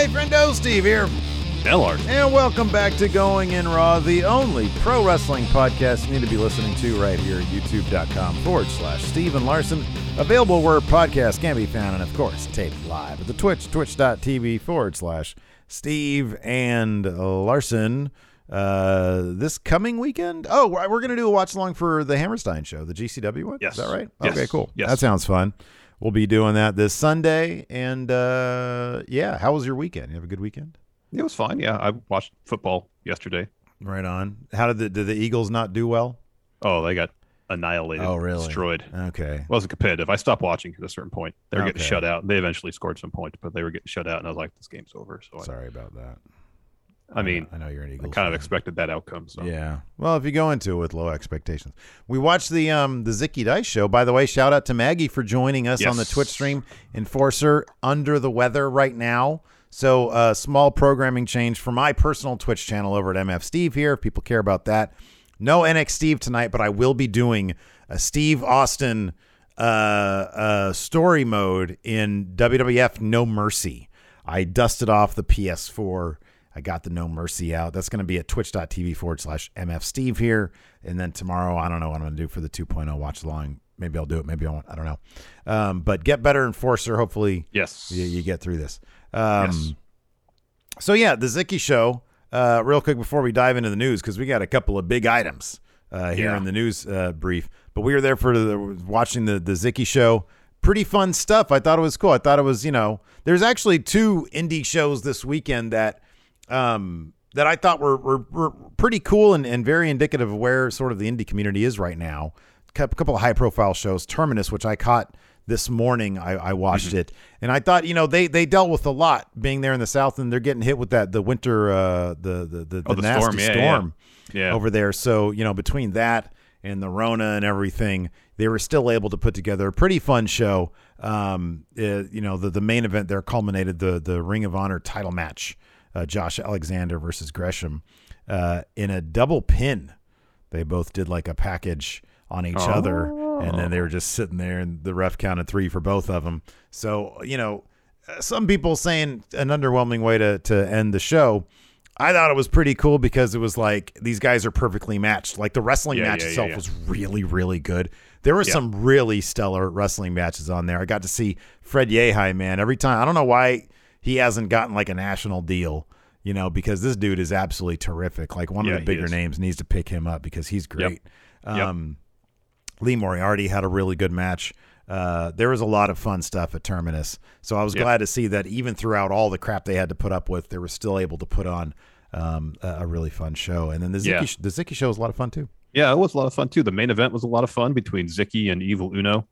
Hey, friendo, Steve here. Ellard. And welcome back to Going In Raw, the only pro wrestling podcast you need to be listening to right here at youtube.com forward slash Steve and Larson. Available where podcasts can be found, and of course, taped live at the Twitch, twitch.tv forward slash Steve and Larson. Uh, this coming weekend? Oh, we're going to do a watch along for the Hammerstein show, the GCW one. Yes. Is that right? Yes. Okay, cool. Yes. That sounds fun. We'll be doing that this Sunday. And uh, yeah, how was your weekend? You have a good weekend? It was fine. Yeah, I watched football yesterday. Right on. How did the did the Eagles not do well? Oh, they got annihilated. Oh, really? Destroyed. Okay. It wasn't competitive. I stopped watching at a certain point. They were getting shut out. They eventually scored some points, but they were getting shut out, and I was like, "This game's over." So, I, Sorry about that. I mean, I know you're an I Eagles. kind of expected that outcome. So, Yeah. Well, if you go into it with low expectations, we watched the um the Zicky Dice show. By the way, shout out to Maggie for joining us on the Twitch stream. Enforcer under the weather right now. So, uh, small programming change for my personal Twitch channel over at MF Steve here. If people care about that, no NX Steve tonight, but I will be doing a Steve Austin uh, uh, story mode in WWF No Mercy. I dusted off the PS4. I got the No Mercy out. That's going to be at twitch.tv forward slash MF Steve here. And then tomorrow, I don't know what I'm going to do for the 2.0 watch along. Maybe I'll do it. Maybe I won't. I don't know. Um, but get better Enforcer. Hopefully, yes, you, you get through this. Um, Yes. So yeah, the Zicky show. Uh, real quick before we dive into the news, because we got a couple of big items uh, here Yeah. in the news uh, brief. But we were there for the, watching the the Zicky show. Pretty fun stuff. I thought it was cool. I thought it was you know there's actually two indie shows this weekend that um, that I thought were, were, were pretty cool and, and very indicative of where sort of the indie community is right now. A couple of high profile shows, Terminus, which I caught this morning. I, I watched it and I thought, you know, they they dealt with a lot being there in the South and they're getting hit with that the winter uh, the the the, Oh, the the nasty storm. Yeah, storm yeah. Yeah. over there. So you know, between that and the Rona and everything, they were still able to put together a pretty fun show. Um, uh, you know, the the main event there culminated the the Ring of Honor title match, uh, Josh Alexander versus Gresham, uh, in a double pin. They both did like a package on each other, and then they were just sitting there, and the ref counted three for both of them. So you know, uh, some people saying an underwhelming way to to end the show. I thought it was pretty cool because it was like these guys are perfectly matched. Like the wrestling Yeah, match yeah, itself yeah. was really, really good. There were some really stellar wrestling matches on there. I got to see Fred Yehi, man. Every time, I don't know why he hasn't gotten like a national deal, you know, because this dude is absolutely terrific. Like one Yeah, of the bigger names needs to pick him up because he's great. Yep. Um, Lee Moriarty had a really good match. Uh, there was a lot of fun stuff at Terminus, so I was Yep. glad to see that even throughout all the crap they had to put up with, they were still able to put on um, a, a really fun show. And then the Zicky, Yeah. the Zicky show was a lot of fun too. Yeah, it was a lot of fun too. The main event was a lot of fun between Zicky and Evil Uno.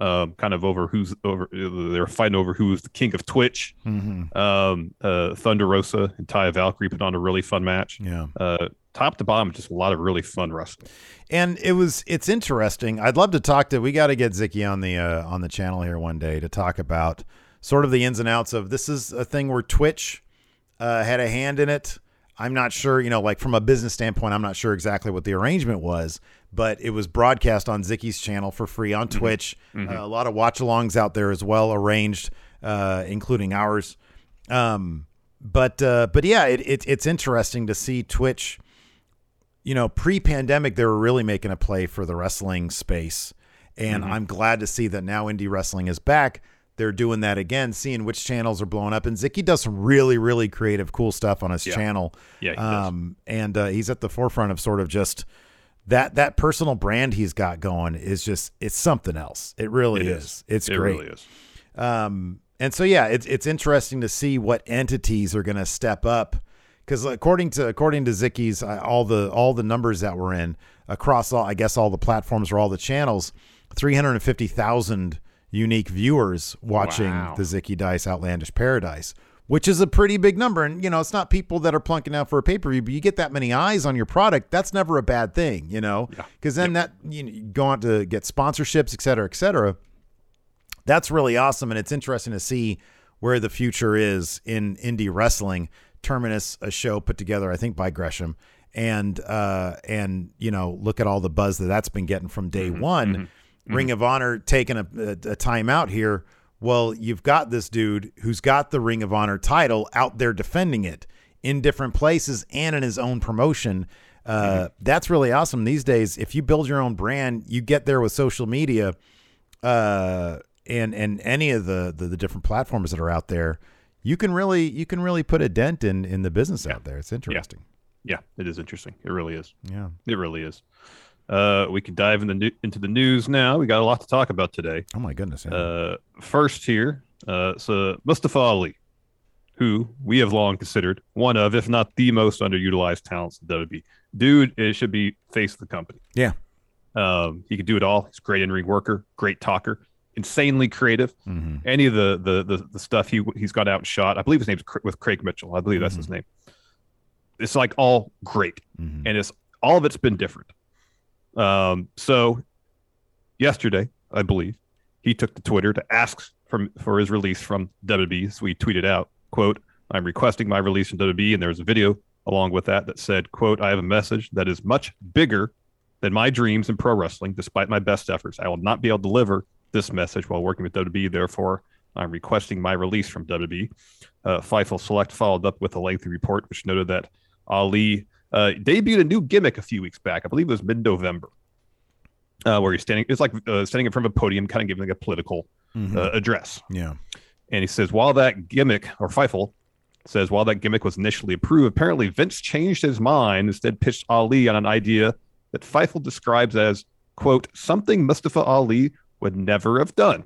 Um, kind of over who's over. They're fighting over who's the king of Twitch. Mm-hmm. Um, uh, Thunder Rosa and Taya Valkyrie put on a really fun match. Yeah. Uh, top to bottom, just a lot of really fun wrestling. And it was it's interesting. I'd love to talk to. We got to get Zicky on the uh, on the channel here one day to talk about sort of the ins and outs of this is a thing where Twitch uh, had a hand in it. I'm not sure, you know, like from a business standpoint, I'm not sure exactly what the arrangement was, but it was broadcast on Zicky's channel for free on Twitch. Uh, a lot of watch alongs out there as well, arranged, uh, including ours. Um, but uh, but yeah, it, it, it's interesting to see Twitch you know, pre-pandemic, they were really making a play for the wrestling space, and I'm glad to see that now indie wrestling is back. They're doing that again, seeing which channels are blowing up, and Zicky does some really, really creative, cool stuff on his Yeah. channel. Yeah, he does. um, and uh, he's at the forefront of sort of just that that personal brand he's got going is just it's something else. It really It is. is. It's it great. really is. Um, and so yeah, it's it's interesting to see what entities are going to step up because according to according to Zicky's uh, all the all the numbers that were in across all I guess all the platforms or all the channels, three hundred and fifty thousand unique viewers watching Wow. the Zicky Dice Outlandish Paradise, which is a pretty big number. And you know, it's not people that are plunking out for a pay per view, but you get that many eyes on your product. That's never a bad thing, you know, Yeah. because then that you, know, you go on to get sponsorships, et cetera, et cetera. That's really awesome, and it's interesting to see where the future is in indie wrestling. Terminus, a show put together, I think, by Gresham, and uh, and you know, look at all the buzz that that's been getting from day mm-hmm. one. Mm-hmm. Ring mm-hmm. of Honor taking a, a, a time out here. Well, you've got this dude who's got the Ring of Honor title out there defending it in different places and in his own promotion. Uh, That's really awesome these days. If you build your own brand, you get there with social media uh, and and any of the, the the different platforms that are out there, you can really you can really put a dent in in the business out there. It's interesting. Yeah, it is interesting. It really is. Yeah. It really is. Uh, we can dive in the new, into the news now. We got a lot to talk about today. Oh my goodness. yeah. Uh, first here, uh, so Mustafa Ali, who we have long considered one of, if not the most underutilized talents in WWE. Dude, it should be face of the company. yeah. Um, he can do it all. He's a great in ring worker, great talker, insanely creative. hmm Any of the the the, the stuff he he's got out and shot. I believe his name's with Craig Mitchell. I believe that's his name. It's like all great, hmm and it's all of it's been different. Um, so yesterday, I believe, he took to Twitter to ask from for his release from WWE. So he tweeted out, "quote I'm requesting my release from WWE," and there was a video along with that that said, "quote I have a message that is much bigger than my dreams in pro wrestling. Despite my best efforts, I will not be able to deliver this message while working with WWE. Therefore, I'm requesting my release from WWE." Uh, Select followed up with a lengthy report which noted that Ali uh, debuted a new gimmick a few weeks back. I believe it was mid-November, uh, where he's standing. It's like uh, standing in front of a podium, kind of giving like a political Mhm. uh, address. yeah. And he says, while that gimmick, or Fightful says, while that gimmick was initially approved, apparently Vince changed his mind, instead pitched Ali on an idea that Fightful describes as, quote, something Mustafa Ali would never have done.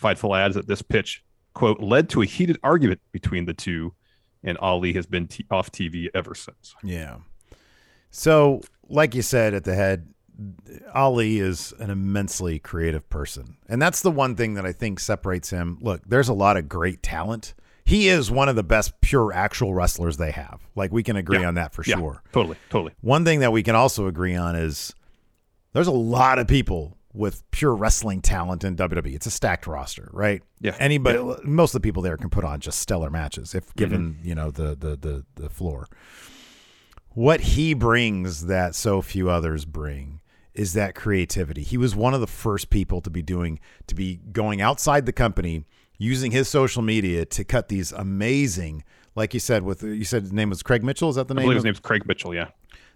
Fightful adds that this pitch, quote, led to a heated argument between the two, and Ali has been t- off TV ever since. Yeah. So, like you said at the head, Ali is an immensely creative person. And that's the one thing that I think separates him. Look, there's a lot of great talent. He is one of the best pure actual wrestlers they have. Like we can agree Yeah. on that for Yeah, sure. totally, totally. One thing that we can also agree on is there's a lot of people with pure wrestling talent in WWE. It's a stacked roster, right? Yeah. Anybody, most of the people there can put on just stellar matches if mm-hmm. given, you know, the the the the floor. What he brings that so few others bring is that creativity. He was one of the first people to be doing to be going outside the company using his social media to cut these amazing like you said with you said his name was Craig Mitchell is that the I name believe his name's Craig Mitchell. Yeah.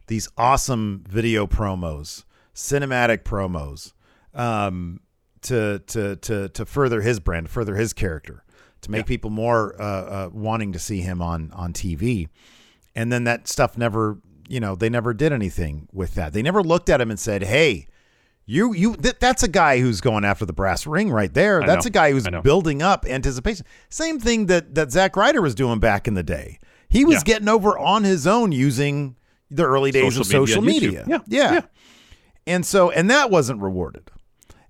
these awesome video promos, cinematic promos, um, to to to to further his brand, further his character, to make people more uh, uh, wanting to see him on on TV. And then that stuff never, you know, they never did anything with that. They never looked at him and said, "Hey." You you th- that's a guy who's going after the brass ring right there. I That's know. a guy who's building up anticipation. Same thing that that Zack Ryder was doing back in the day. He was Yeah. getting over on his own using the early days Social of social media, media. Yeah, yeah. yeah. And so and that wasn't rewarded.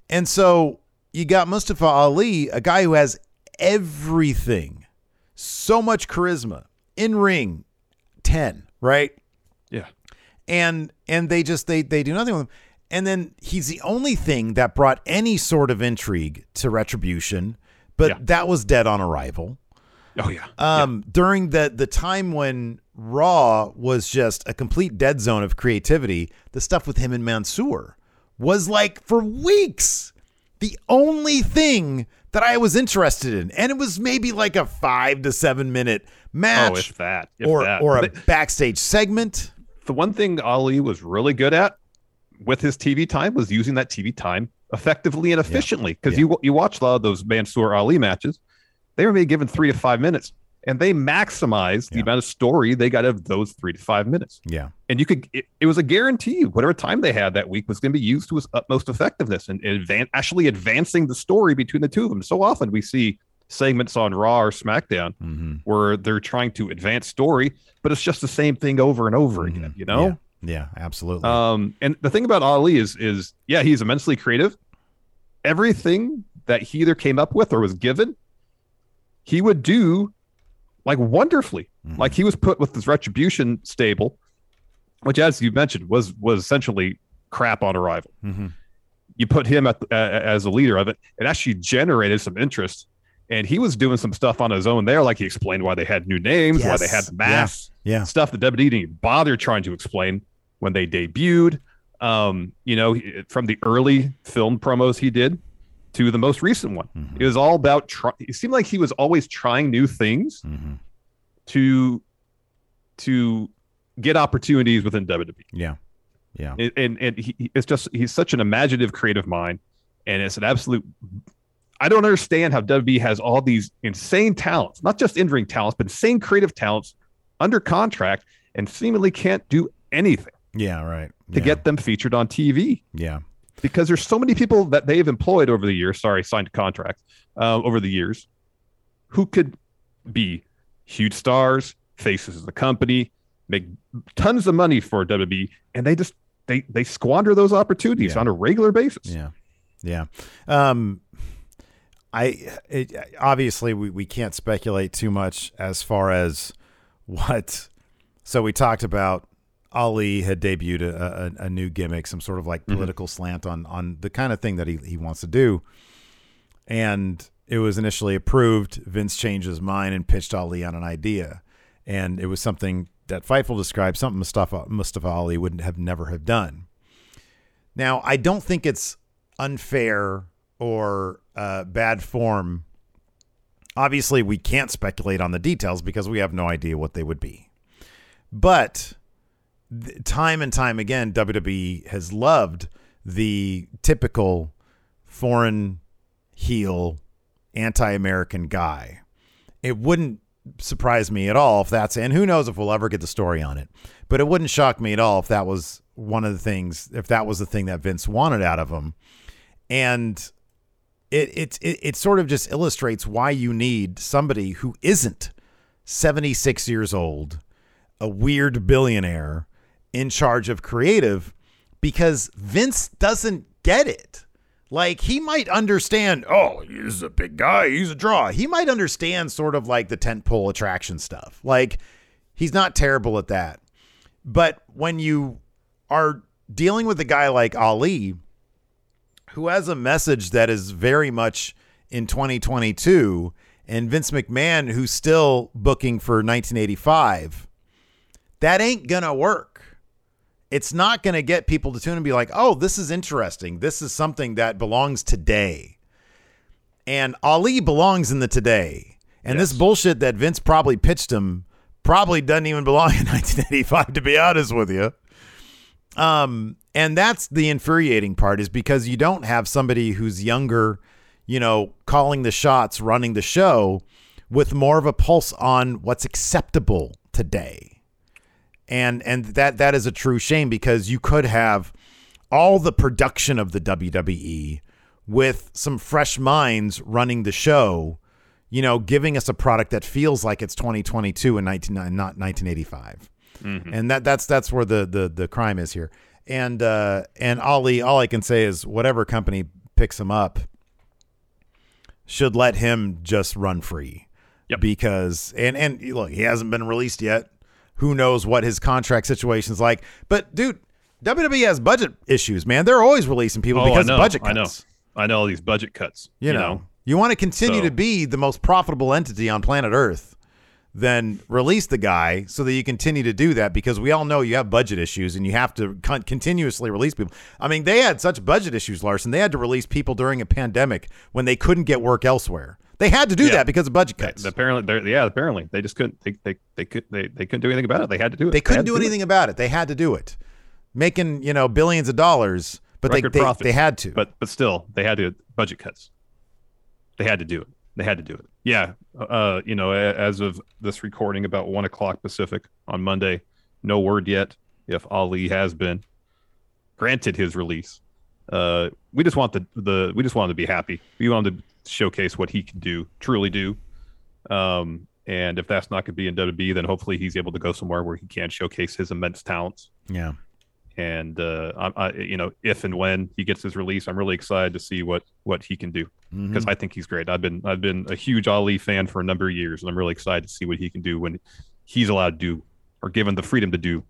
And so you got Mustafa Ali, a guy who has everything. So much charisma. In ring 10, right? Yeah. and and they just they they do nothing with him and then he's the only thing that brought any sort of intrigue to retribution but Yeah. that was dead on arrival Oh yeah. um during the the time when raw was just a complete dead zone of creativity the stuff with him and mansoor was like for weeks the only thing that i was interested in and it was maybe like a five to seven minute match oh, if that. If or that. or a backstage segment the one thing Ali was really good at with his TV time was using that TV time effectively and efficiently. Because Yeah. you you watch a lot of those Mansoor Ali matches, they were maybe given three to five minutes, and they maximized the amount of story they got out of those three to five minutes. yeah And you could it, it was a guarantee whatever time they had that week was going to be used to its utmost effectiveness and advan- actually advancing the story between the two of them. So often we see segments on Raw or SmackDown mm-hmm. where they're trying to advance story, but it's just the same thing over and over again. You know. Mm-hmm. Yeah, yeah absolutely. Um, and the thing about Ali is, is yeah, he's immensely creative. Everything that he either came up with or was given, he would do like wonderfully. Mm-hmm. Like he was put with this retribution stable, which, as you mentioned, was was essentially crap on arrival. Mhm. You put him at, uh, as a leader of it, it actually generated some interest. And he was doing some stuff on his own there, like he explained why they had new names, why they had the masks, Yeah. stuff that WWE didn't even bother trying to explain when they debuted. Um, you know, from the early film promos he did to the most recent one, Mhm. it was all about. Try- it seemed like he was always trying new things Mhm. to to get opportunities within WWE. Yeah. Yeah. And and, he- it's just he's such an imaginative, creative mind, and it's an absolute. I don't understand how WWE has all these insane talents, not just in ring talents, but insane creative talents under contract, and seemingly can't do anything Yeah. Right. to yeah. get them featured on TV Yeah. Because there's so many people that they've employed over the years. Sorry, signed contracts uh, over the years, who could be huge stars, faces of the company, make tons of money for WWE, and they just they they squander those opportunities Yeah. on a regular basis. Yeah. Yeah. Um, I it, obviously we, we can't speculate too much as far as what. So we talked about Ali had debuted a, a, a new gimmick, some sort of like political slant on on the kind of thing that he, he wants to do, and it was initially approved. Vince changed his mind and pitched Ali on an idea, and it was something that Fightful described, something Mustafa Mustafa Ali wouldn't have never have done. Now, I don't think it's unfair or uh, bad form. Obviously, we can't speculate on the details because we have no idea what they would be. But time and time again, WWE has loved the typical foreign heel, anti American guy. It wouldn't surprise me at all if that's, and who knows if we'll ever get the story on it, but it wouldn't shock me at all if that was one of the things, if that was the thing that Vince wanted out of him. And it, it, it, it sort of just illustrates why you need somebody who isn't 76 years old, a weird billionaire in charge of creative because Vince doesn't get it. Like he might understand, oh, he's a big guy, he's a draw. He might understand sort of like the tentpole attraction stuff. Like he's not terrible at that. But when you are dealing with a guy like Ali, who has a message that is very much in 2022, and Vince McMahon, who's still booking for 1985, that ain't gonna work. It's not gonna get people to tune and be like, oh, this is interesting. This is something that belongs today. And Ali belongs in the today. And this bullshit that Vince probably pitched him probably doesn't even belong in 1985, to be honest with you. Um, and that's the infuriating part is because you don't have somebody who's younger, you know, calling the shots, running the show with more of a pulse on what's acceptable today. And and that that is a true shame because you could have all the production of the WWE with some fresh minds running the show, you know, giving us a product that feels like it's 2022 and 19 not 1985 and that that's that's where the the the crime is here. And uh, and Ali, all I can say is whatever company picks him up should let him just run free. Yep. Because and and look, he hasn't been released yet. Who knows what his contract situation's like? But dude, WWE has budget issues, man. They're always releasing people Oh, because know, of budget I cuts. know. I know all these budget cuts. You, know, you want to continue So- to be the most profitable entity on planet Earth, then release the guy so that you continue to do that because we all know you have budget issues and you have to con- continuously release people. I mean, they had such budget issues, Larson. They had to release people during a pandemic when they couldn't get work elsewhere. They had to do Yeah. that because of budget cuts. apparently, they're, yeah, apparently they just couldn't. They, they, they could they, they couldn't do anything about it. They had to do it. They couldn't to do it. anything about it. They had to do it, making you know billions of dollars, but they they, they had to. but but still they had to budget cuts. They had to do it. They had to do it. Yeah. Uh, you know, as of this recording, about one o'clock Pacific on Monday, no word yet if Ali has been granted his release. Uh, we just want the the we just want him to be happy. We want him to showcase what he can do, truly do. Um, and if that's not going to be in WWE, then hopefully he's able to go somewhere where he can showcase his immense talents. yeah, And uh, I, I, you know, if and when he gets his release, I'm really excited to see what what he can do because Mhm. I think he's great. I've been I've been a huge Ali fan for a number of years, and I'm really excited to see what he can do when he's allowed to do or given the freedom to do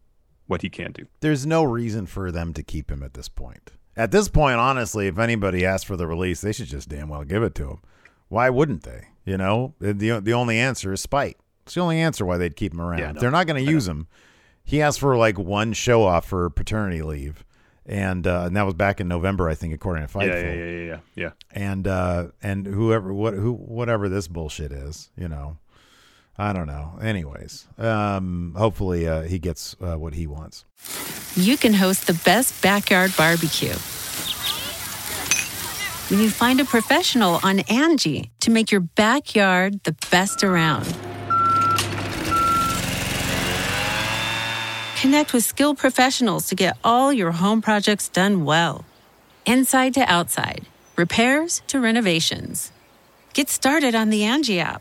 what he can do. there's no reason for them to keep him at this point. At this point, honestly, if anybody asks for the release, they should just damn well give it to him. Why wouldn't they? You know, the the only answer is spite. It's the only answer why they'd keep him around. Yeah, know. They're not going to use him. He asked for like one show off for paternity leave, and uh, and that was back in November, I think, according to Fightful. yeah, yeah, yeah, yeah, yeah. and uh and whoever what who whatever this bullshit is you know i don't know anyways um hopefully uh he gets uh, what he wants you can host the best backyard barbecue. When you find a professional on Angie to make your backyard the best around. Connect with skilled professionals to get all your home projects done well. Inside to outside, repairs to renovations. Get started on the Angie app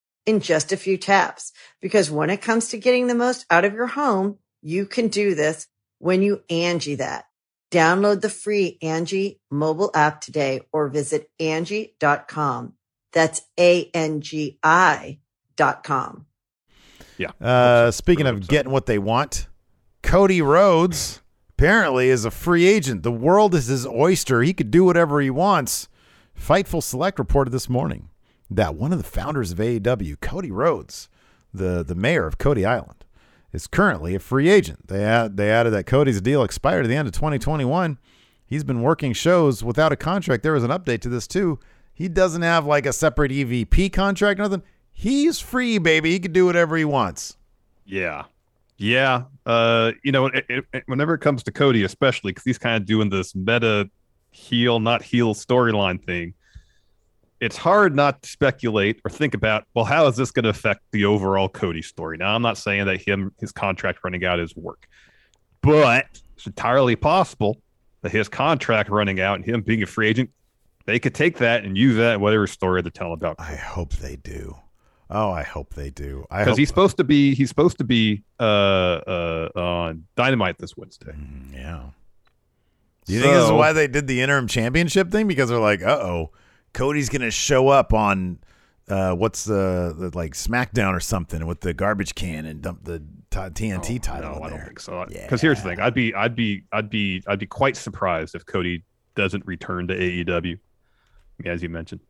in just a few taps. Because when it comes to getting the most out of your home, you can do this when you Angie that. Download the free Angie mobile app today or visit Angie.com. That's A-N-G-I dot com. Yeah. uh speaking of getting what they want cody rhodes apparently is a free agent the world is his oyster he could do whatever he wants fightful select reported this morning that one of the founders of aew cody rhodes the the mayor of cody island is currently a free agent. They add, they added that cody's deal expired at the end of 2021 he's been working shows without a contract. There was an update to this too. He doesn't have like a separate evp contract nothing. He's free baby. He can do whatever he wants. Yeah, yeah. Uh, you know, it, it, whenever it comes to Cody, especially because he's kind of doing this meta heel, not heel storyline thing, it's hard not to speculate or think about. Well, how is this going to affect the overall Cody story? Now, I'm not saying that him his contract running out is work, but it's entirely possible that his contract running out and him being a free agent, they could take that and use that in whatever story they're telling about. I hope they do. Oh, I hope they do. Because he's supposed to be he's supposed to be uh uh on Dynamite this Wednesday. Mm, yeah. Do you think this is why they did the interim championship thing? Because they're like, uh oh, Cody's gonna show up on uh what's the, the like SmackDown or something with the garbage can and dump the t- TNT title Oh, No, in I there. don't think so. Because here's the thing: I'd be, I'd be, I'd be, I'd be quite surprised if Cody doesn't return to AEW. As you mentioned,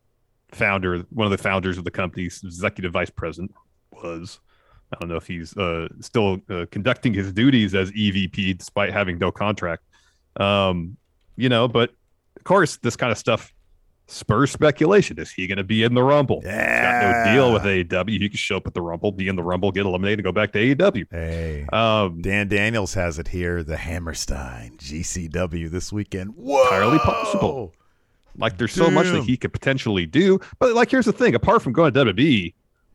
founder, one of the founders of the company's executive vice president was. I don't know if he's uh, still uh, conducting his duties as EVP despite having no contract. Um, you know, but of course, this kind of stuff spurs speculation. Is he going to be in the Rumble? He's got no deal with AEW. He can show up at the Rumble, be in the Rumble, get eliminated, and go back to AEW. Hey, Um, Dan Daniels has it here. The Hammerstein GCW this weekend. Whoa, entirely possible. Like there's so much that he could potentially do. But like here's the thing, apart from going to WWE,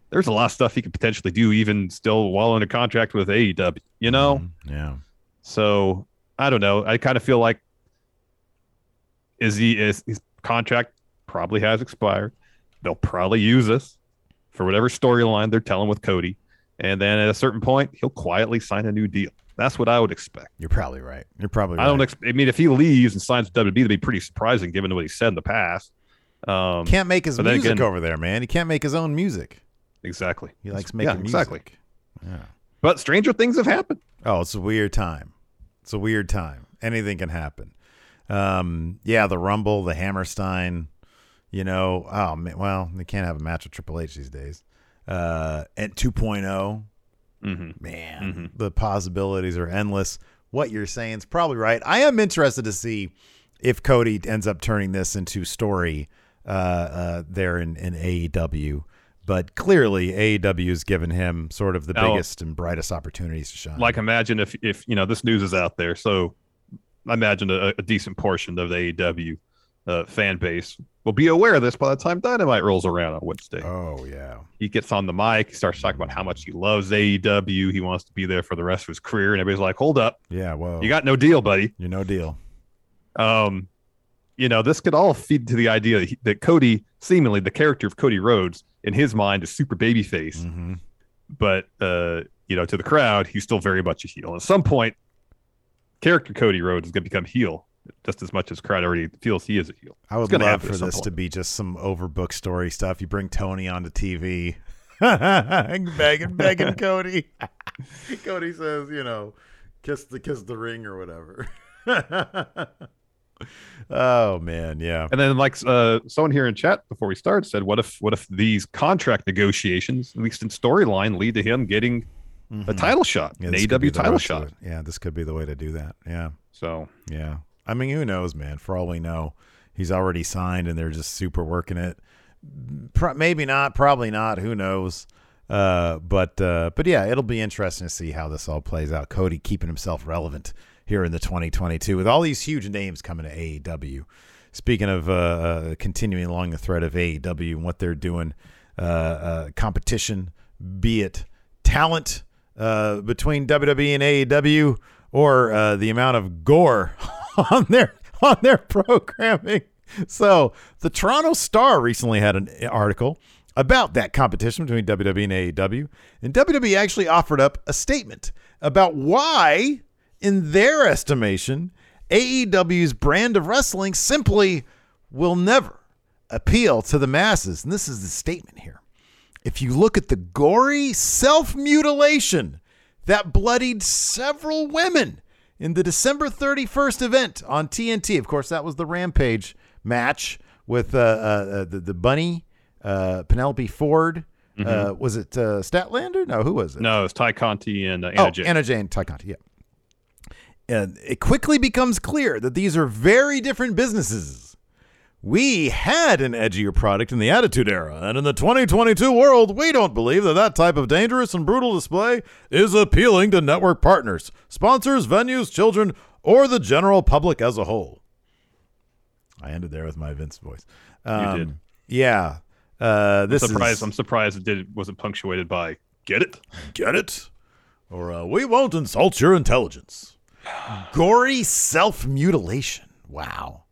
there's a lot of stuff he could potentially do, even still while under contract with AEW. You know, Mhm. Yeah. so I don't know. I kind of feel like is he is his contract probably has expired. They'll probably use this for whatever storyline they're telling with Cody, and then at a certain point he'll quietly sign a new deal. That's what I would expect. You're probably right. You're probably right. I don't. Ex- I mean, if he leaves and signs with WWE, that'd be pretty surprising given what he said in the past. Um, Can't make his music again- over there, man. He can't make his own music. exactly. He likes Yeah, making music. exactly. Yeah. But stranger things have happened. Oh, it's a weird time. It's a weird time. Anything can happen. Um, yeah, the Rumble, the Hammerstein, you know, oh man, well, they can't have a match with Triple H these days. Uh, and 2.0, Mm-hmm. man, the possibilities are endless. What you're saying is probably right. I am interested to see if Cody ends up turning this into story uh, uh, there in, in AEW. But clearly, AEW has given him sort of the Now- biggest and brightest opportunities to shine. Like, imagine if if you know this news is out there. So, I imagine a, a decent portion of the AEW uh, fan base will be aware of this by the time Dynamite rolls around on Wednesday. Oh yeah, he gets on the mic, he starts talking about how much he loves AEW. He wants to be there for the rest of his career, and everybody's like, "Hold up, yeah. well, you got no deal, buddy." you're no deal. um, you know, this could all feed to the idea that, he, that Cody, seemingly the character of Cody Rhodes, in his mind, is super babyface, hmm but uh, you know, to the crowd, he's still very much a heel. At some point, character Cody Rhodes is going to become heel just as much as crowd already feels he is a heel. I would gonna love for this to be just some overbooked story stuff. You bring Tony onto TV, begging, begging Cody. Cody says, you know, kiss the kiss the ring or whatever. oh man, yeah. And then, like uh, someone here in chat before we start said, "What if, what if these contract negotiations, at least in storyline, lead to him getting a title shot, Mm-hmm. Yeah, an this could be AEW the title shot?" Yeah, this could be the way to do that. Yeah. So Yeah. I mean, who knows, man? For all we know, he's already signed and they're just super working it. Pro- maybe not, probably not. Who knows? Uh, but uh, but yeah, it'll be interesting to see how this all plays out. Cody keeping himself relevant here in the 2022 with all these huge names coming to AEW. Speaking of uh, uh, continuing along the thread of AEW and what they're doing, uh, uh, competition, be it talent between WWE and AEW, or the amount of gore on their on their programming. So the Toronto Star recently had an article about that competition between WWE and AEW, and WWE actually offered up a statement about why, in their estimation, AEW's brand of wrestling simply will never appeal to the masses. And this is the statement here. If you look at the gory self mutilation that bloodied several women in the December 31st event on TNT, of course, that was the Rampage match with uh, uh, uh, the, the bunny, uh, Penelope Ford. Uh, was it uh, Statlander? No, who was it? no, it was Tay Conti and uh, Anna oh, Jay. Anna Jay Tay Conti, yeah. And it quickly becomes clear that these are very different businesses. We had an edgier product in the Attitude Era, and in the 2022 world, we don't believe that that type of dangerous and brutal display is appealing to network partners, sponsors, venues, children, or the general public as a whole. I ended there with my Vince voice. Um, did. Yeah. Uh, this I'm surprised. is I'm surprised it did wasn't punctuated by "get it." Get it? Or uh, we won't insult your intelligence. Gory self mutilation. Wow.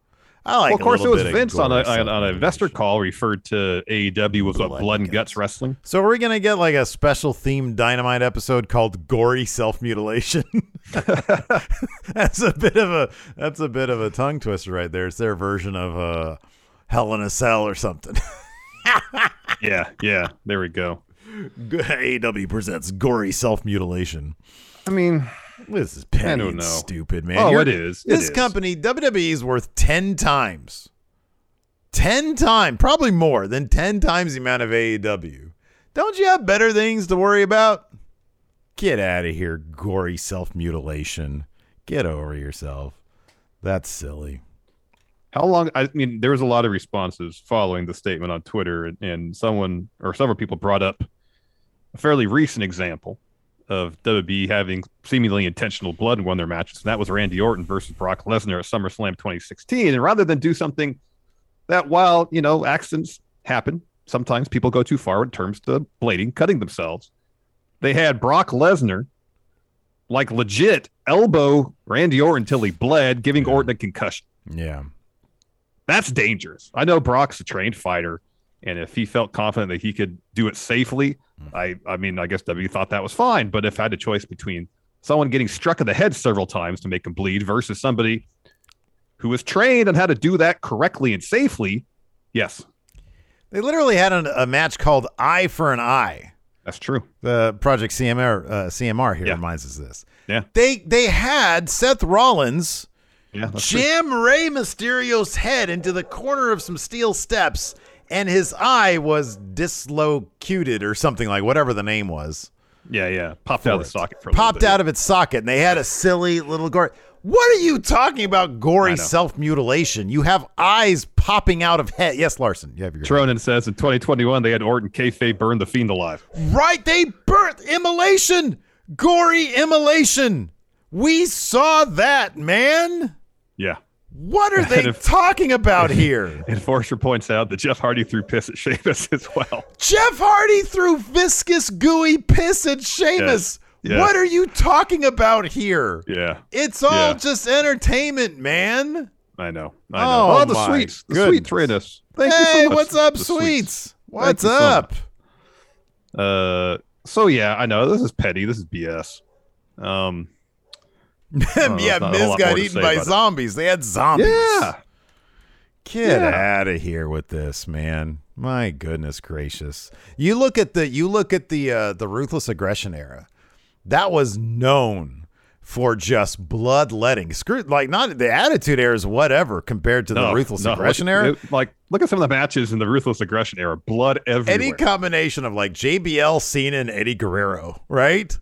I like. well, of course, it was Vince on a on, on a investor call referred to AEW was what Blood blood and and guts guts. wrestling. So are we're gonna get like a special themed dynamite episode called "Gory Self Mutilation." that's a bit of a that's a bit of a tongue twister right there. It's their version of uh, Hell in a Cell or something. yeah, yeah. There we go. AEW presents "Gory Self Mutilation." I mean, This is petty don't and know. stupid, man. Oh, You're- it is. It this is. company, WWE, is worth 10 times. 10 times, probably more than 10 times the amount of AEW. Don't you have better things to worry about? Get out of here, gory self mutilation. Get over yourself. That's silly. how long? I mean, there was a lot of responses following the statement on Twitter, and, and someone or several people brought up a fairly recent example of WWE having seemingly intentional blood in one of their matches, and that was Randy Orton versus Brock Lesnar at SummerSlam 2016. And rather than do something that, while you know accidents happen, sometimes people go too far in terms of blading, cutting themselves. They had Brock Lesnar, like legit elbow Randy Orton until he bled, giving Orton a concussion. Yeah. That's dangerous. I know Brock's a trained fighter, and if he felt confident that he could do it safely, I I mean, I guess W thought that was fine. But if I had a choice between someone getting struck in the head several times to make him bleed versus somebody who was trained on how to do that correctly and safely, yes, They literally had an, a match called Eye for an Eye. that's true. The Project CMR uh, CMR here Yeah. reminds us of this. Yeah. They they had Seth Rollins Yeah, that's true. jam Rey Mysterio's head into the corner of some steel steps, and his eye was dislocated or something like whatever the name was. Yeah, yeah. Popped out of the socket for Popped out of its socket, and they had a silly little gore. What are you talking about? Gory self mutilation. You have eyes popping out of head. Yes, Larson. You have your Tronin says in 2021 they had Orton kayfabe burn the fiend alive. Right, they burnt immolation, gory immolation. We saw that, man. Yeah. What are they if- talking about here? And Enforcer points out that Jeff Hardy threw piss at Sheamus as well. Jeff Hardy threw viscous, gooey piss at Sheamus. Yes, yes. What are you talking about here? Yeah, It's all Yeah. just entertainment, man. I know. I know. Oh, Oh, the my sweets. The goodness. sweet Trainus. Thank you hey, so what's up, The sweets? What's you so up? much. Uh, so yeah, I know this is petty. This is BS. Um, Oh, yeah, there's not a Miz got eaten by about it. zombies. They had zombies. yeah, Get Yeah. out of here with this, man. My goodness gracious. You look at the you look at the uh the ruthless aggression era. That was known for just bloodletting. Screw like not the attitude era is whatever compared to the ruthless no, aggression era. like, look at some of the matches in the ruthless aggression era. Blood everywhere. Any combination of like JBL, Cena, and Eddie Guerrero, right?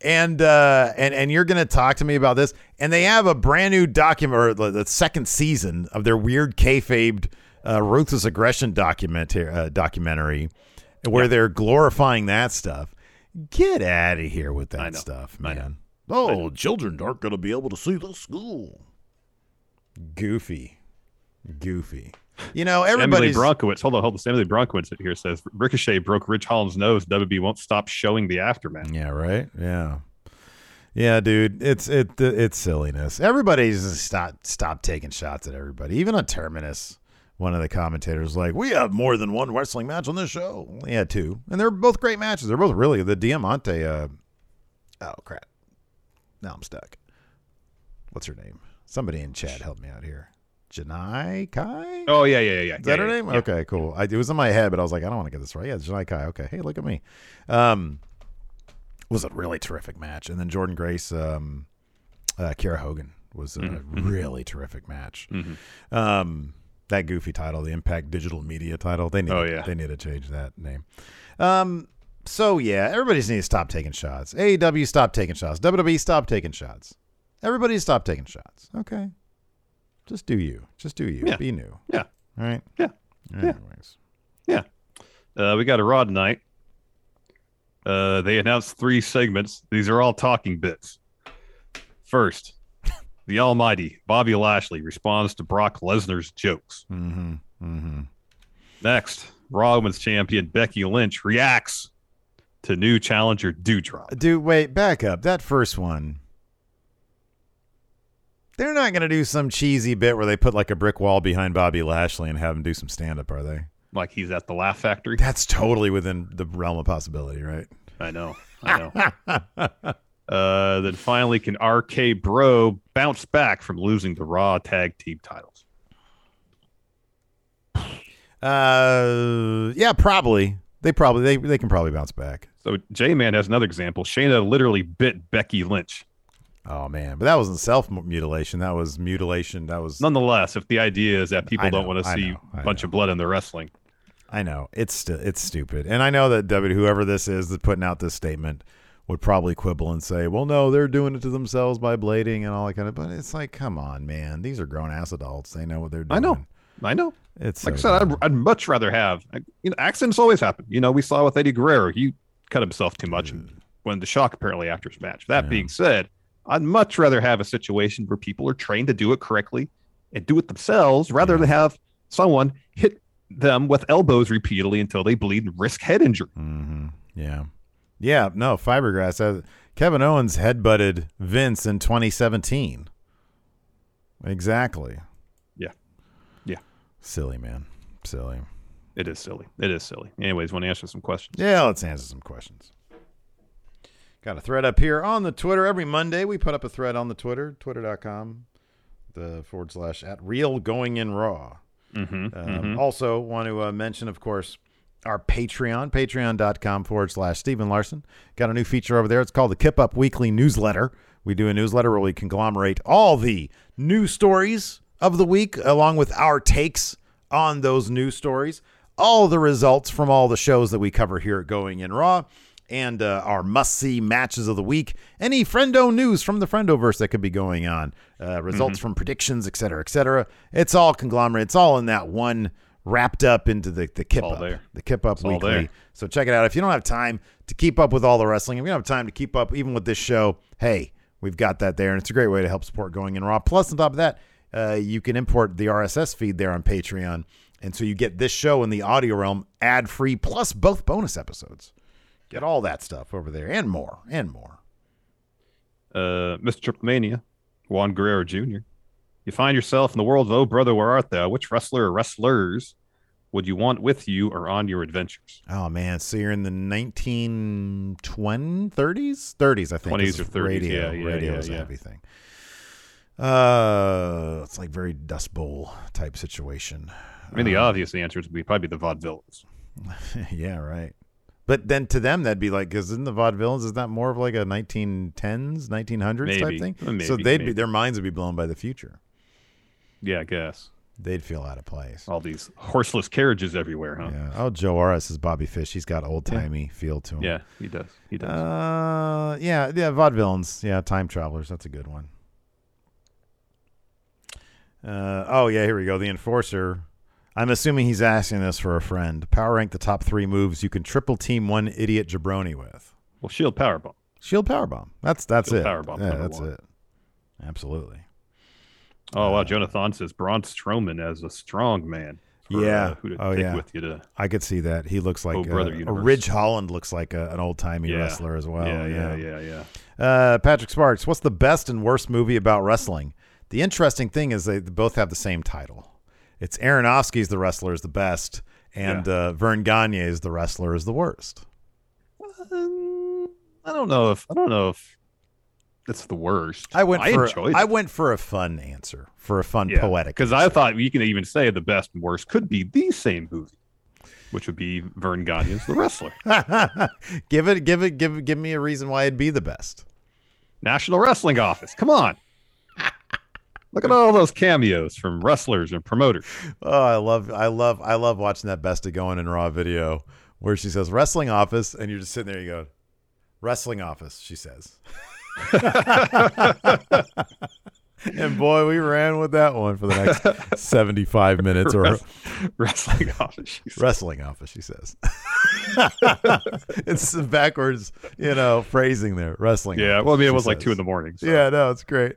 And uh and and you're gonna talk to me about this. And they have a brand new document or the, the second season of their weird kayfabed uh, ruthless aggression document uh, documentary, where they're glorifying that stuff. Get out of here with that stuff, man. Oh, children aren't gonna be able to see the school. Goofy, goofy. You know, Emily everybody's Bronkowitz. Hold on, hold on. Emily Bronkowitz here says Ricochet broke Rich Holland's nose. WB won't stop showing the aftermath. Yeah, right. Yeah, yeah, dude. It's it it's silliness. Everybody's just stop stop taking shots at everybody. Even on Terminus, one of the commentators was like, "We have more than one wrestling match on this show." We had two, and they're both great matches. They're both really the Diamante. Uh, oh crap! Now I'm stuck. What's her name? Somebody in chat help me out here. Janai Kai. Oh yeah, yeah, yeah. yeah. Is that yeah, her yeah, name? yeah. Okay, cool. I, it was in my head, but I was like, I don't want to get this right. Yeah, Janai Kai. Okay, hey, look at me. Um, was a really terrific match, and then Jordynne Grace, um, uh, Kiera Hogan was a Mm-hmm. really terrific match. Um, that goofy title, the Impact Digital Media title, they need. Oh, yeah. they need to change that name. Um, so yeah, everybody needs to stop taking shots. AEW stop taking shots. WWE stop taking shots. Everybody stop taking shots. Okay, just do you. Just do you. Yeah. Be new. Yeah. All right. Yeah. Anyways. Yeah. Uh, we got a Raw tonight. Uh, they announced three segments. These are all talking bits. First, the Almighty Bobby Lashley responds to Brock Lesnar's jokes. Mm-hmm. Mm-hmm. Next, Raw Women's Champion Becky Lynch reacts to new challenger Doudrop. Dude, wait, back up. That first one. They're not going to do some cheesy bit where they put like a brick wall behind Bobby Lashley and have him do some stand up, are they? Like he's at the Laugh Factory. That's totally within the realm of possibility, right? I know. I know. uh, then finally, can RK Bro bounce back from losing the Raw Tag Team titles? Uh, yeah, probably. They probably they they can probably bounce back. So J Man has another example. Shayna literally bit Becky Lynch. Oh man, but that wasn't self mutilation. That was mutilation. That was Nonetheless, if the idea is that people I don't want to see know, a bunch know. of blood in their wrestling, I know it's st- it's stupid, and I know that W whoever this is that's putting out this statement would probably quibble and say, "Well, no, they're doing it to themselves by blading and all that kind of." But it's like, come on, man, these are grown ass adults. They know what they're doing. I know. I know. It's Like so I said. I'd, I'd much rather have. You know, accidents always happen. You know, we saw with Eddie Guerrero, he cut himself too much and mm. went to shock apparently after his match. That Yeah. being said, I'd much rather have a situation where people are trained to do it correctly and do it themselves rather Yeah. than have someone hit them with elbows repeatedly until they bleed and risk head injury. Mm-hmm. Yeah. Yeah. No, fiberglass. Kevin Owens headbutted Vince in 2017. Exactly. Yeah. Yeah. Silly, man. Silly. It is silly. It is silly. Anyways, want to answer some questions? Yeah, let's answer some questions. Got a thread up here on the Twitter. Every Monday, we put up a thread on the Twitter, twitter.com, the forward slash at real going in raw. Mm-hmm, um, Also, want to uh, mention, of course, our Patreon, patreon.com forward slash Steve and Larson. Got a new feature over there. It's called the Kip Up Weekly Newsletter. We do a newsletter where we conglomerate all the news stories of the week along with our takes on those news stories, all the results from all the shows that we cover here at Going in Raw, and uh, our must see matches of the week, any friendo news from the friendoverse that could be going on, uh, results from predictions, et cetera, et cetera. It's all conglomerate. It's all in that one wrapped up into the, the Kip Up, there. the Kip Up It's Weekly. So check it out. If you don't have time to keep up with all the wrestling, if you don't have time to keep up even with this show, hey, we've got that there, and it's a great way to help support Going in Raw. Plus, on top of that, uh, you can import the RSS feed there on Patreon, and so you get this show in the audio realm ad free, plus both bonus episodes. Get all that stuff over there, and more, and more. Uh, Mr. Triplemania, Juan Guerrero Jr. You find yourself in the world of Oh Brother, Where Art Thou? Which wrestler or wrestlers would you want with you or on your adventures? Oh man, so you're in the 1920s, 30s, 30s, I think. 20s is or 30s, Radio, yeah, yeah, radio yeah, is a yeah. heavy thing. Uh, it's like very Dust Bowl type situation. I mean, the Uh, obvious answers would be probably the vaudevilles. yeah, right. But then to them, that'd be like, because in the vaudevillains, is that more of like a 1910s, 1900s type Maybe. thing? Uh, so they'd be their minds would be blown by the future. Yeah, I guess. They'd feel out of place. All these horseless carriages everywhere, huh? Yeah. Oh, Joe Arras is Bobby Fish. He's got old timey feel to him. Yeah, he does. He does. Uh, yeah, yeah, vaudevillains. Yeah, time travelers. That's a good one. Uh, oh yeah, here we go. The enforcer. I'm assuming he's asking this for a friend. Power rank the top three moves you can triple team one idiot jabroni with. well, Shield Powerbomb. Shield powerbomb. That's that's Shield it. powerbomb, yeah, that's one. it. Absolutely. Oh Uh, wow, Jonathan says Braun Strowman as a strong man. for, Yeah. uh, who to Oh, yeah. with you to I could see that. He looks like Oh, brother uh, a universe. Ridge Holland looks like a, an old timey Yeah. wrestler as well. yeah, yeah, yeah, yeah. Uh, Patrick Sparks, what's the best and worst movie about wrestling? The interesting thing is they both have the same title. It's Aronofsky's The Wrestler is the best, and uh, Verne Gagne's The Wrestler is the worst. Um, I don't know if I don't know if it's the worst. I went I for enjoyed I went for a fun answer, for a fun Yeah, poetic. because I thought you can even say the best and worst could be the same movie, which would be Verne Gagne's The Wrestler. give it, give it, give give me a reason why it'd be the best. National Wrestling Office. Come on. Look at all those cameos from wrestlers and promoters. Oh, I love, I love, I love watching that Best of Going in Raw video where she says wrestling office, and you're just sitting there. You go, wrestling office. She says, and boy, we ran with that one for the next 75 minutes or Wrestling Office. wrestling office. She says, it's some backwards, you know, phrasing there. Wrestling. Yeah, office, well, I mean, it was like two in the morning. so- Yeah, no, it's great.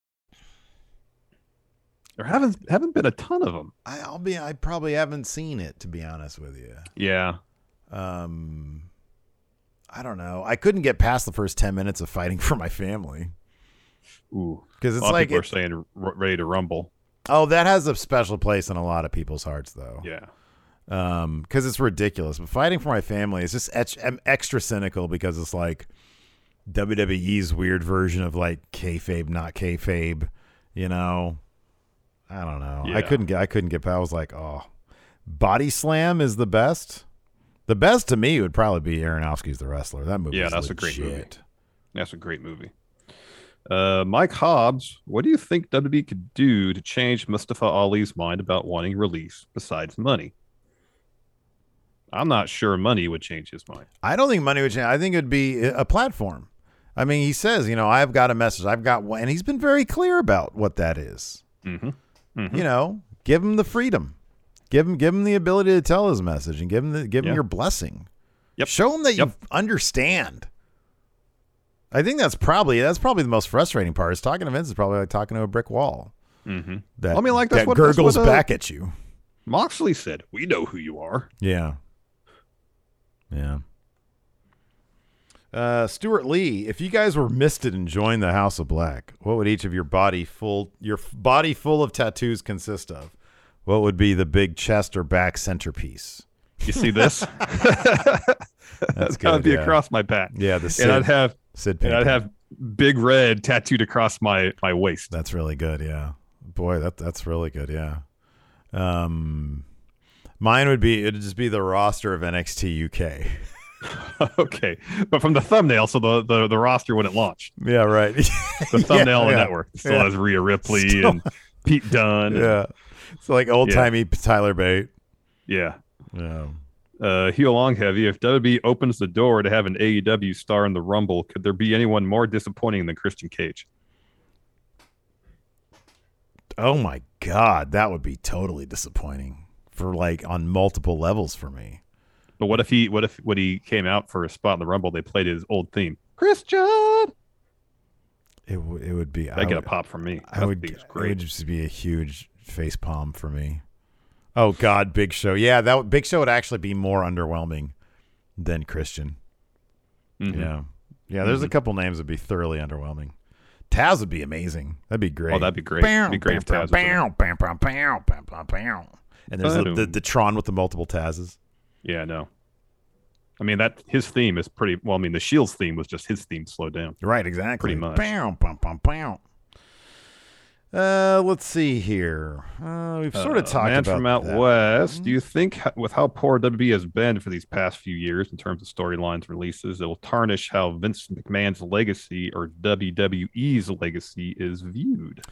There haven't haven't been a ton of them. I, I'll be. I probably haven't seen it to be honest with you. Yeah. Um, I don't know. I couldn't get past the first ten minutes of fighting for my family Ooh, because a it's lot like of people are saying r- ready to rumble. oh, that has a special place in a lot of people's hearts though. Yeah, um because it's ridiculous but fighting for my family is just extra cynical because it's like wwe's weird version of like kayfabe not kayfabe you know i don't know i couldn't get i couldn't get i was like oh body slam is the best the best to me would probably be aronofsky's the wrestler that movie Yeah, that's a great movie. that's a great movie. Uh, Mike Hobbs, what do you think WWE could do to change Mustafa Ali's mind about wanting release besides money? I'm not sure money would change his mind. I don't think money would change. I think it'd be a platform. I mean, he says, you know, I've got a message. I've got one, and he's been very clear about what that is. Mm-hmm. You know, give him the freedom, give him, give him the ability to tell his message, and give him the, give him your blessing. Yep. Show him that you understand. I think that's probably that's probably the most frustrating part. Is talking to Vince is probably like talking to a brick wall Mm-hmm. that I mean, like, that's that what- that's gurgles what, uh, back at you. Moxley said, "We know who you are." Yeah. Yeah. Uh, Stuart Lee, if you guys were misted and joined the House of Black, what would each of your body full your f- body full of tattoos consist of? What would be the big chest or back centerpiece? You see this? That's that would be yeah. across my back. Yeah, the Sid, and I'd have Sid and I'd have big red tattooed across my my waist. That's really good. Yeah, boy, that that's really good. Yeah. Um, mine would be it'd just be the roster of NXT UK. okay, but from the thumbnail, so the the, the roster when it launched, Yeah, right. the thumbnail the yeah, network still yeah. has Rhea Ripley Still- and Pete Dunne. Yeah, it's like old timey Tyler Bate. yeah. Yeah. Uh, heel long heavy. If WWE opens the door to have an AEW star in the Rumble, could there be anyone more disappointing than Christian Cage? Oh my god, that would be totally disappointing for like on multiple levels for me. But what if he what if when he came out for a spot in the Rumble, they played his old theme? Christian. It w- it would be. I I get a pop from me. I That would. be It would just be a huge face palm for me. Oh God, Big Show. Yeah, that Big Show would actually be more underwhelming than Christian. Mhm. Yeah, yeah. There's a Mhm. couple names that'd be thoroughly underwhelming. Taz would be amazing. That'd be great. Oh, that'd be great. It'd be great if Taz was in it. Bam, bam, bam, bam, bam, bam. And there's the, the, the Tron with the multiple Tazes. Yeah, no. I mean that his theme is pretty well. I mean the Shields theme was just his theme slowed down. Right, exactly. Pretty much. Bam, bam, bam, bam. Uh, let's see here. Uh, we've sort of Uh, talked man about from out that. Mm-hmm. west. Do you think with how poor WB has been for these past few years in terms of storylines releases, it will tarnish how Vince McMahon's legacy or WWE's legacy is viewed?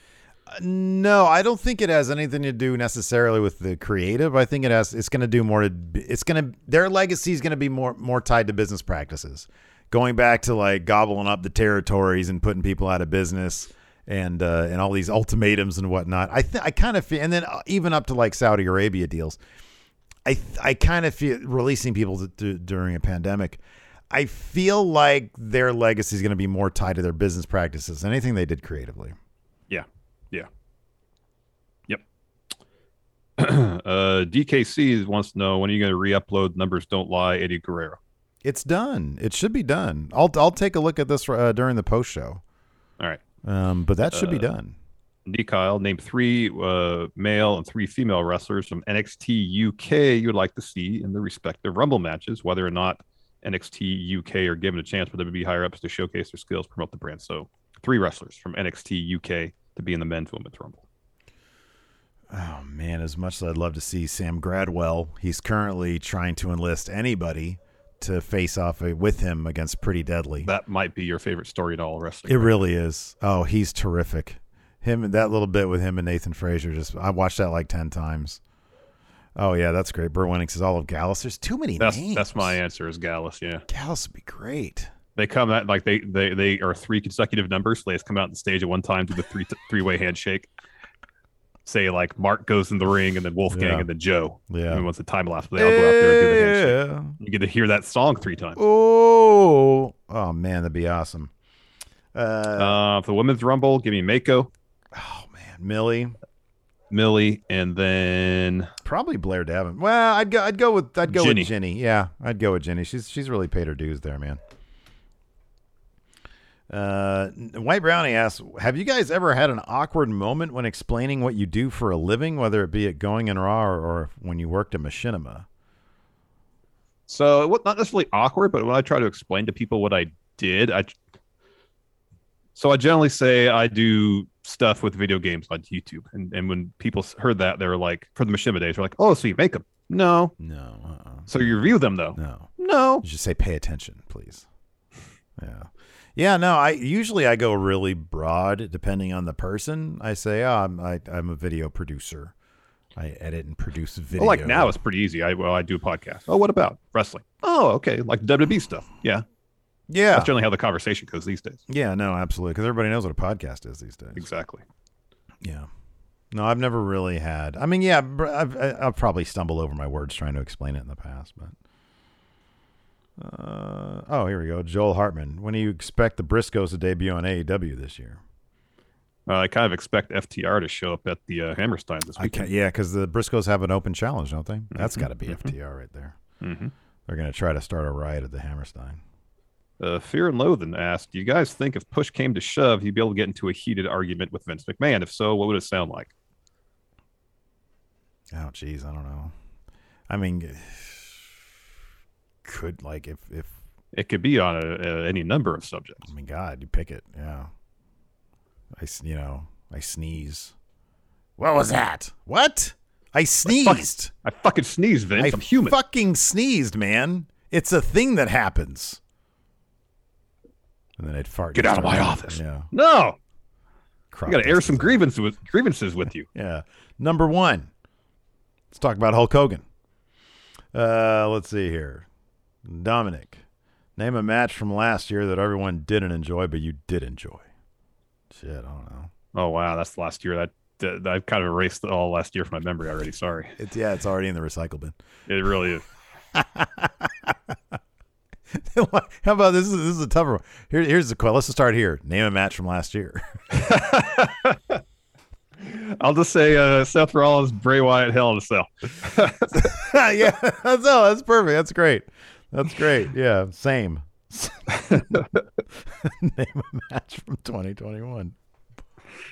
No, I don't think it has anything to do necessarily with the creative. I think it has. It's going to do more. To, it's going to their legacy is going to be more more tied to business practices, going back to like gobbling up the territories and putting people out of business and uh, and all these ultimatums and whatnot. I th- I kind of feel, and then uh, even up to like Saudi Arabia deals. I th- I kind of feel releasing people to, to, during a pandemic. I feel like their legacy is going to be more tied to their business practices than anything they did creatively. Yeah, yeah, yep. uh, DKC wants to know when are you going to re-upload "Numbers Don't Lie" Eddie Guerrero? It's done. It should be done. I'll I'll take a look at this uh, during the post show. All right. Um, but that should be Uh, done. D. Kyle, name three uh, male and three female wrestlers from NXT UK you would like to see in the respective Rumble matches, whether or not NXT UK are given a chance for them to be higher ups to showcase their skills, promote the brand. So, three wrestlers from NXT UK to be in the men's women's Rumble. Oh man, as much as I'd love to see Sam Gradwell, he's currently trying to enlist anybody to face off uh, with him against Pretty Deadly. That might be your favorite story in all wrestling. It really is. Oh, he's terrific. Him and that little bit with him and Nathan Frazer. Just I watched that like ten times. Oh yeah, that's great. Burt Winning says all of Gallus. There's too many That's names. that's my answer. Is Gallus? Yeah, Gallus would be great. they come out like they they they are three consecutive numbers. They just come out on the stage at one time, do the three three way handshake. Say like Mark goes in the ring, and then Wolfgang, Yeah. and then Joe. Yeah. And once the time lapse, they all go out there and do the handshake. Yeah. You get to hear that song three times. Oh, oh man, that'd be awesome. Uh, Uh, for the women's rumble, give me Meiko, Oh man, Millie, Millie, and then probably Blair Davin. Well, I'd go. I'd go with. I'd go Jinny. with Jinny. Yeah, I'd go with Jinny. She's she's really paid her dues there, man. Uh, White Brownie asks, "Have you guys ever had an awkward moment when explaining what you do for a living, whether it be at Going in Raw or, or when you worked at Machinima?" So, what not necessarily awkward, but when I try to explain to people what I did, I so I generally say I do stuff with video games on YouTube, and and when people heard that, they were like, for the Machinima days, they're like, "Oh, so you make them?" No, No. Uh-uh. So you review them though? No. No. You should say, "Pay attention, please." Yeah. Yeah, no, I usually I go really broad depending on the person. I say, oh, I'm I, I'm a video producer. I edit and produce video. Well, like now it's pretty easy. I well, I do a podcast. Oh, what about wrestling? Oh, okay, like WWE stuff. Yeah, yeah, that's generally how the conversation goes these days. Yeah, no, absolutely, because everybody knows what a podcast is these days. Exactly. Yeah. No, I've never really had. I mean, yeah, br- I've I've probably stumbled over my words trying to explain it in the past, but. Uh, oh, here we go. Joel Hartman. When do you expect the Briscoes to debut on AEW this year? Uh, I kind of expect FTR to show up at the uh, Hammerstein this weekend. yeah, because the Briscoes have an open challenge, don't they? That's Mhm, got to be mhm. FTR right there. Mhm. They're going to try to start a riot at the Hammerstein. Uh, Fear and Loathing asked, "Do you guys think if push came to shove, he'd be able to get into a heated argument with Vince McMahon? If so, what would it sound like?" Oh, geez, I don't know. I mean, could like if if It could be on a, a, any number of subjects. I mean, God, you pick it. Yeah. I you know I sneeze. What was that? What? I sneezed. I fucking sneezed, Vince. I I'm human. fucking sneezed, man. It's a thing that happens. And then I'd fart. Get out of my office. Yeah. No, Crop you got to air some grievances with grievances with you. Yeah. Number one. Let's talk about Hulk Hogan. Uh, let's see here. Dominic, name a match from last year that everyone didn't enjoy, but you did enjoy. Shit, I don't know. Oh wow, that's last year. That, that I've kind of erased all last year from my memory already. Sorry. It's yeah, it's already in the recycle bin. It really is. How about this? Is this is a tougher one. Here, here's the question. Let's just start here. Name a match from last year. I'll just say uh, Seth Rollins, Bray Wyatt, Hell in a Cell. yeah, that's oh, that's perfect. That's great. That's great. Yeah, same. Name a match from 2021.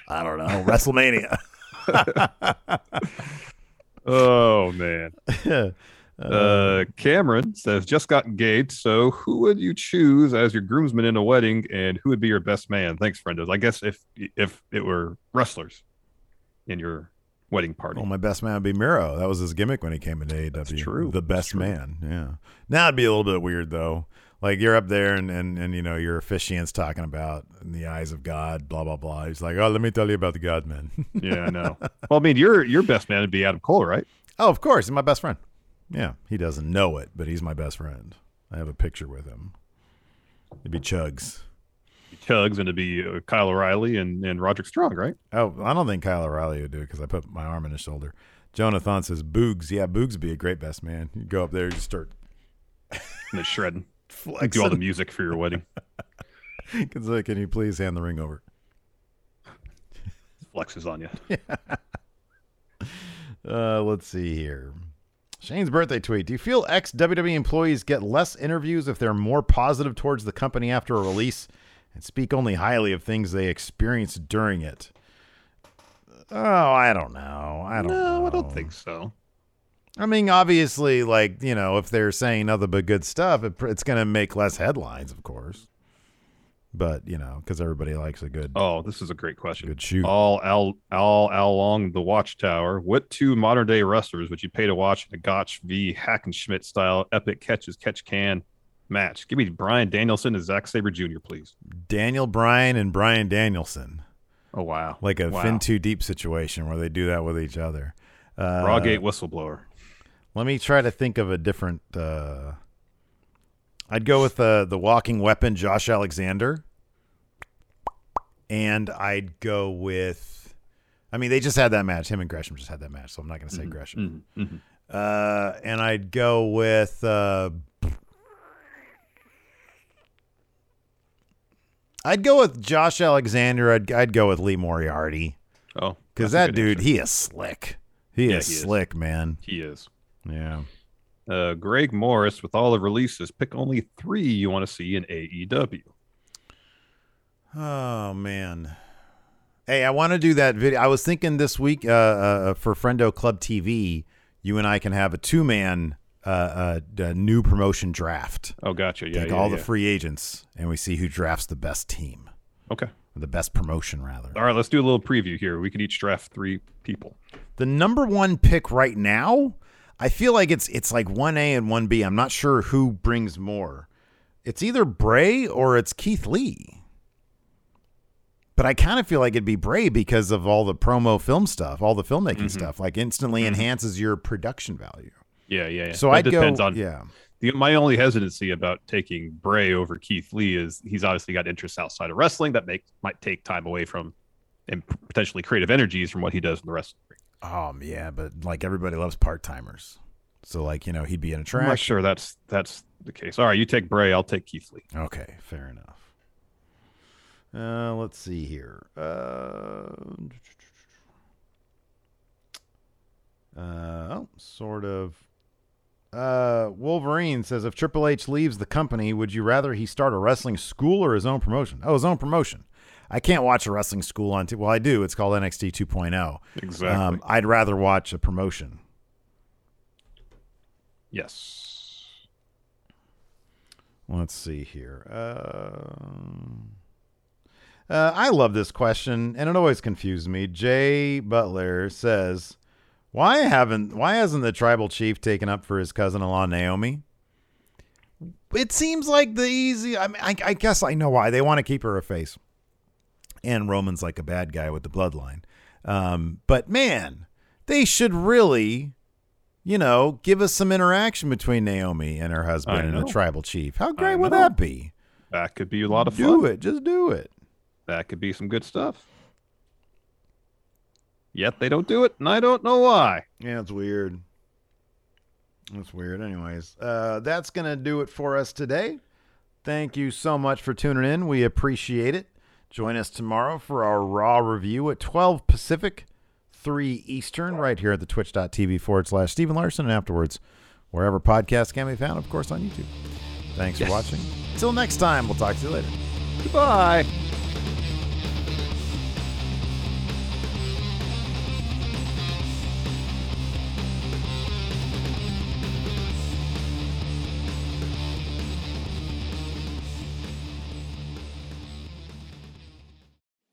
I don't know. WrestleMania. Oh man. Uh, Cameron says just got engaged. So who would you choose as your groomsman in a wedding, and who would be your best man? Thanks, friendos. I guess if if it were wrestlers in your wedding party. Well, my best man would be Miro. That was his gimmick when he came into AEW. true. The best man. Yeah. Now it'd be a little bit weird though. Like you're up there and, and, and you know your officiant's talking about in the eyes of God, blah blah blah. He's like, oh, let me tell you about the God man. yeah, I know. Well, I mean, your your best man would be Adam Cole, right? oh, of course, he's my best friend. Yeah, he doesn't know it, but he's my best friend. I have a picture with him. It'd be Chugs. Chugs, and it'd be uh, Kyle O'Reilly and, and Roderick Strong, right? Oh, I don't think Kyle O'Reilly would do it because I put my arm in his shoulder. Jonathan says Boogs. Yeah, Boogs would be a great best man. You go up there, you just start And shredding. flexing. Do all the music for your wedding. Can say, can you please hand the ring over? Flexes on you. Uh, let's see here. Shane's birthday tweet. Do you feel ex WWE employees get less interviews if they're more positive towards the company after a release and speak only highly of things they experienced during it? Oh, I don't know. I don't know. No, I don't think so. I mean, obviously, like, you know, if they're saying nothing but good stuff, it, it's going to make less headlines, of course. But, you know, because everybody likes a good, Oh, this is a great question. good shoot. All all all along the Watchtower, what two modern day wrestlers would you pay to watch in a Gotch v Hackenschmidt style epic catches catch can match? Give me Bryan Danielson and Zack Sabre Jr., please. Daniel Bryan and Bryan Danielson. Oh wow, Like a wow. fin too deep situation where they do that with each other. Uh, Rawgate whistleblower. Let me try to think of a different. Uh, I'd go with uh, the walking weapon, Josh Alexander, and I'd go with. I mean, they just had that match. Him and Gresham just had that match, so I'm not going to say Gresham. Mhm, mhm. Uh, and I'd go with. Uh, I'd go with Josh Alexander. I'd I'd go with Lee Moriarty Oh, because that dude, answer. he is slick. He Yeah, is he is. slick, man. he is. Yeah. Uh, Greg Morris, with all the releases, pick only three you want to see in AEW. Oh man. Hey, I want to do that video. I was thinking this week uh, uh, for Friendo Club TV, you and I can have a two man uh, uh, d- new promotion draft. Oh, gotcha. Yeah, Take yeah, all the free agents, and we see who drafts the best team, Okay. or the best promotion rather. All right, let's do a little preview here. We could each draft three people. The number one pick right now, I feel like it's it's like one A and one B. I'm not sure who brings more. It's either Bray or it's Keith Lee. But I kind of feel like it'd be Bray because of all the promo film stuff, all the filmmaking Mm-hmm. stuff. Like instantly enhances your production value. Yeah, yeah, yeah. So I'd depends go. on yeah, the, my only hesitancy about taking Bray over Keith Lee is he's obviously got interests outside of wrestling that make might take time away from and potentially creative energies from what he does in the wrestling. ring. um, yeah, but like everybody loves part timers. So like you know he'd be an I'm not sure that's that's the case. All right, you take Bray, I'll take Keith Lee. Okay, fair enough. Uh, let's see here. Uh, uh, oh, sort of. Uh, Wolverine says if Triple H leaves the company, would you rather he start a wrestling school or his own promotion? Oh, his own promotion. I can't watch a wrestling school on. T- well, I do. It's called NXT 2.0. Exactly. Um, I'd rather watch a promotion. yes. Let's see here. Um uh, I love this question, and it always confuses me. Jay Butler says, "Why haven't? Why hasn't the tribal chief taken up for his cousin-in-law Naomi?" It seems like the easy. I mean, I, I guess I know why they want to keep her a face, and Roman's like a bad guy with the bloodline. Um, but man, they should really, you know, give us some interaction between Naomi and her husband I and the tribal chief. How great would that be? That could be a lot of fun. do it. Just do it. That could be some good stuff. Yet they don't do it, and I don't know why. Yeah, it's weird. That's weird. Anyways, uh, that's going to do it for us today. Thank you so much for tuning in. We appreciate it. Join us tomorrow for our Raw review at 12 Pacific, 3 Eastern, right here at the twitch.tv forward slash Steve and Larson, and afterwards, wherever podcasts can be found, of course, on YouTube. Thanks for watching. Until next time, we'll talk to you later. Goodbye.